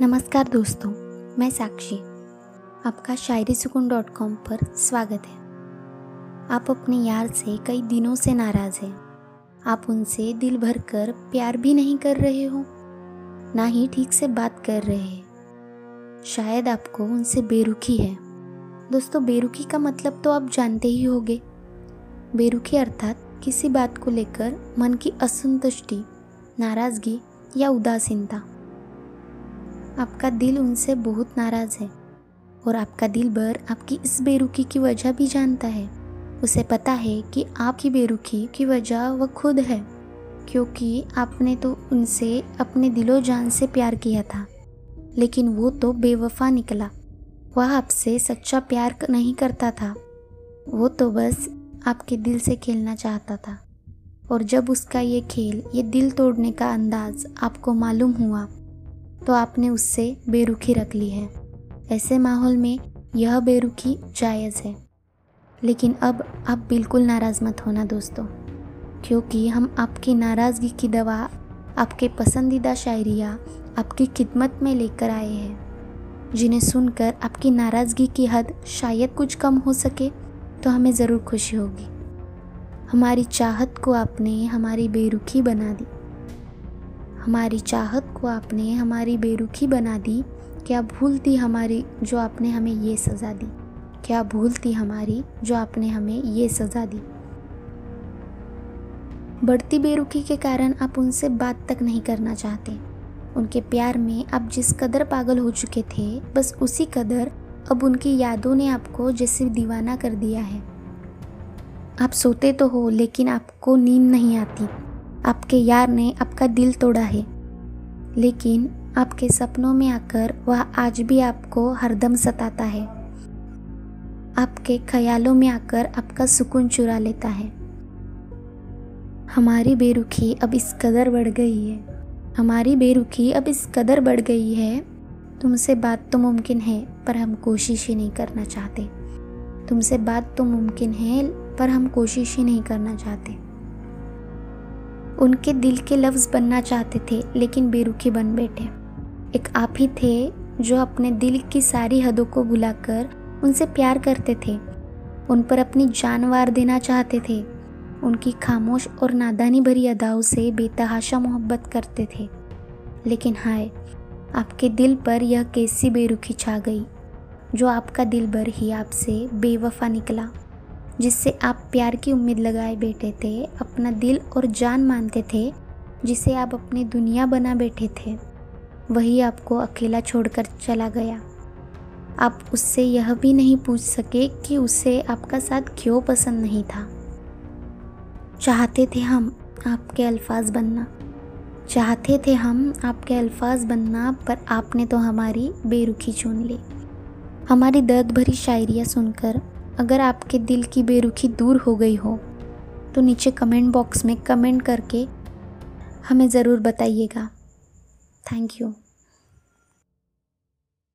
नमस्कार दोस्तों, मैं साक्षी। आपका शायरी सुकून डॉट कॉम पर स्वागत है। आप अपने यार से कई दिनों से नाराज़ हैं। आप उनसे दिल भर कर प्यार भी नहीं कर रहे हो, ना ही ठीक से बात कर रहे हैं। शायद आपको उनसे बेरुखी है। दोस्तों, बेरुखी का मतलब तो आप जानते ही होंगे। बेरुखी अर्थात किसी बात को लेकर मन की असंतुष्टि, नाराज़गी या उदासीनता। आपका दिल उनसे बहुत नाराज़ है और आपका दिल भर आपकी इस बेरुखी की वजह भी जानता है। उसे पता है कि आपकी बेरुखी की वजह वह खुद है, क्योंकि आपने तो उनसे अपने दिलो जान से प्यार किया था। लेकिन वो तो बेवफा निकला। वह आपसे सच्चा प्यार नहीं करता था। वो तो बस आपके दिल से खेलना चाहता था। और जब उसका ये खेल, ये दिल तोड़ने का अंदाज आपको मालूम हुआ तो आपने उससे बेरुखी रख ली है। ऐसे माहौल में यह बेरुखी जायज़ है। लेकिन अब आप बिल्कुल नाराज़ मत होना दोस्तों, क्योंकि हम आपकी नाराज़गी की दवा, आपके पसंदीदा शायरिया, आपकी खिदमत में लेकर आए हैं, जिन्हें सुनकर आपकी नाराज़गी की हद शायद कुछ कम हो सके तो हमें ज़रूर खुशी होगी। हमारी चाहत को आपने हमारी बेरुखी बना दी। हमारी चाहत को आपने, हमारी बेरुखी बना दी। क्या भूल थी हमारी जो आपने हमें ये सज़ा दी? क्या भूल थी हमारी जो आपने हमें ये सज़ा दी? बढ़ती बेरुखी के कारण आप उनसे बात तक नहीं करना चाहते। उनके प्यार में आप जिस कदर पागल हो चुके थे, बस उसी कदर अब उनकी यादों ने आपको जैसे दीवाना कर दिया है। आप सोते तो हो, लेकिन आपको नींद नहीं आती। आपके यार ने आपका दिल तोड़ा है। लेकिन आपके सपनों में आकर वह आज भी आपको हरदम सताता है। आपके ख्यालों में आकर आपका सुकून चुरा लेता है। हमारी बेरुखी अब इस कदर बढ़ गई है। हमारी बेरुखी अब इस कदर बढ़ गई है। तुमसे बात तो मुमकिन है, पर हम कोशिश ही नहीं करना चाहते। तुमसे बात तो मुमकिन है, पर हम कोशिश ही नहीं करना चाहते। उनके दिल के लफ्ज़ बनना चाहते थे, लेकिन बेरुखी बन बैठे। एक आप ही थे जो अपने दिल की सारी हदों को भुलाकर उनसे प्यार करते थे। उन पर अपनी जानवार देना चाहते थे। उनकी खामोश और नादानी भरी अदाओं से बेतहाशा मोहब्बत करते थे। लेकिन हाय, आपके दिल पर यह कैसी बेरुखी छा गई, जो आपका दिल भर ही आपसे बेवफा निकला। जिससे आप प्यार की उम्मीद लगाए बैठे थे, अपना दिल और जान मानते थे, जिसे आप अपनी दुनिया बना बैठे थे। वही आपको अकेला छोड़कर चला गया। आप उससे यह भी नहीं पूछ सके कि उसे आपका साथ क्यों पसंद नहीं था। चाहते थे हम आपके अल्फाज बनना। चाहते थे हम आपके अल्फाज बनना, पर आपने तो हमारी बेरुखी चुन ली। हमारी दर्द भरी शायरियाँ सुनकर अगर आपके दिल की बेरुखी दूर हो गई हो तो नीचे कमेंट बॉक्स में कमेंट करके हमें ज़रूर बताइएगा। Thank you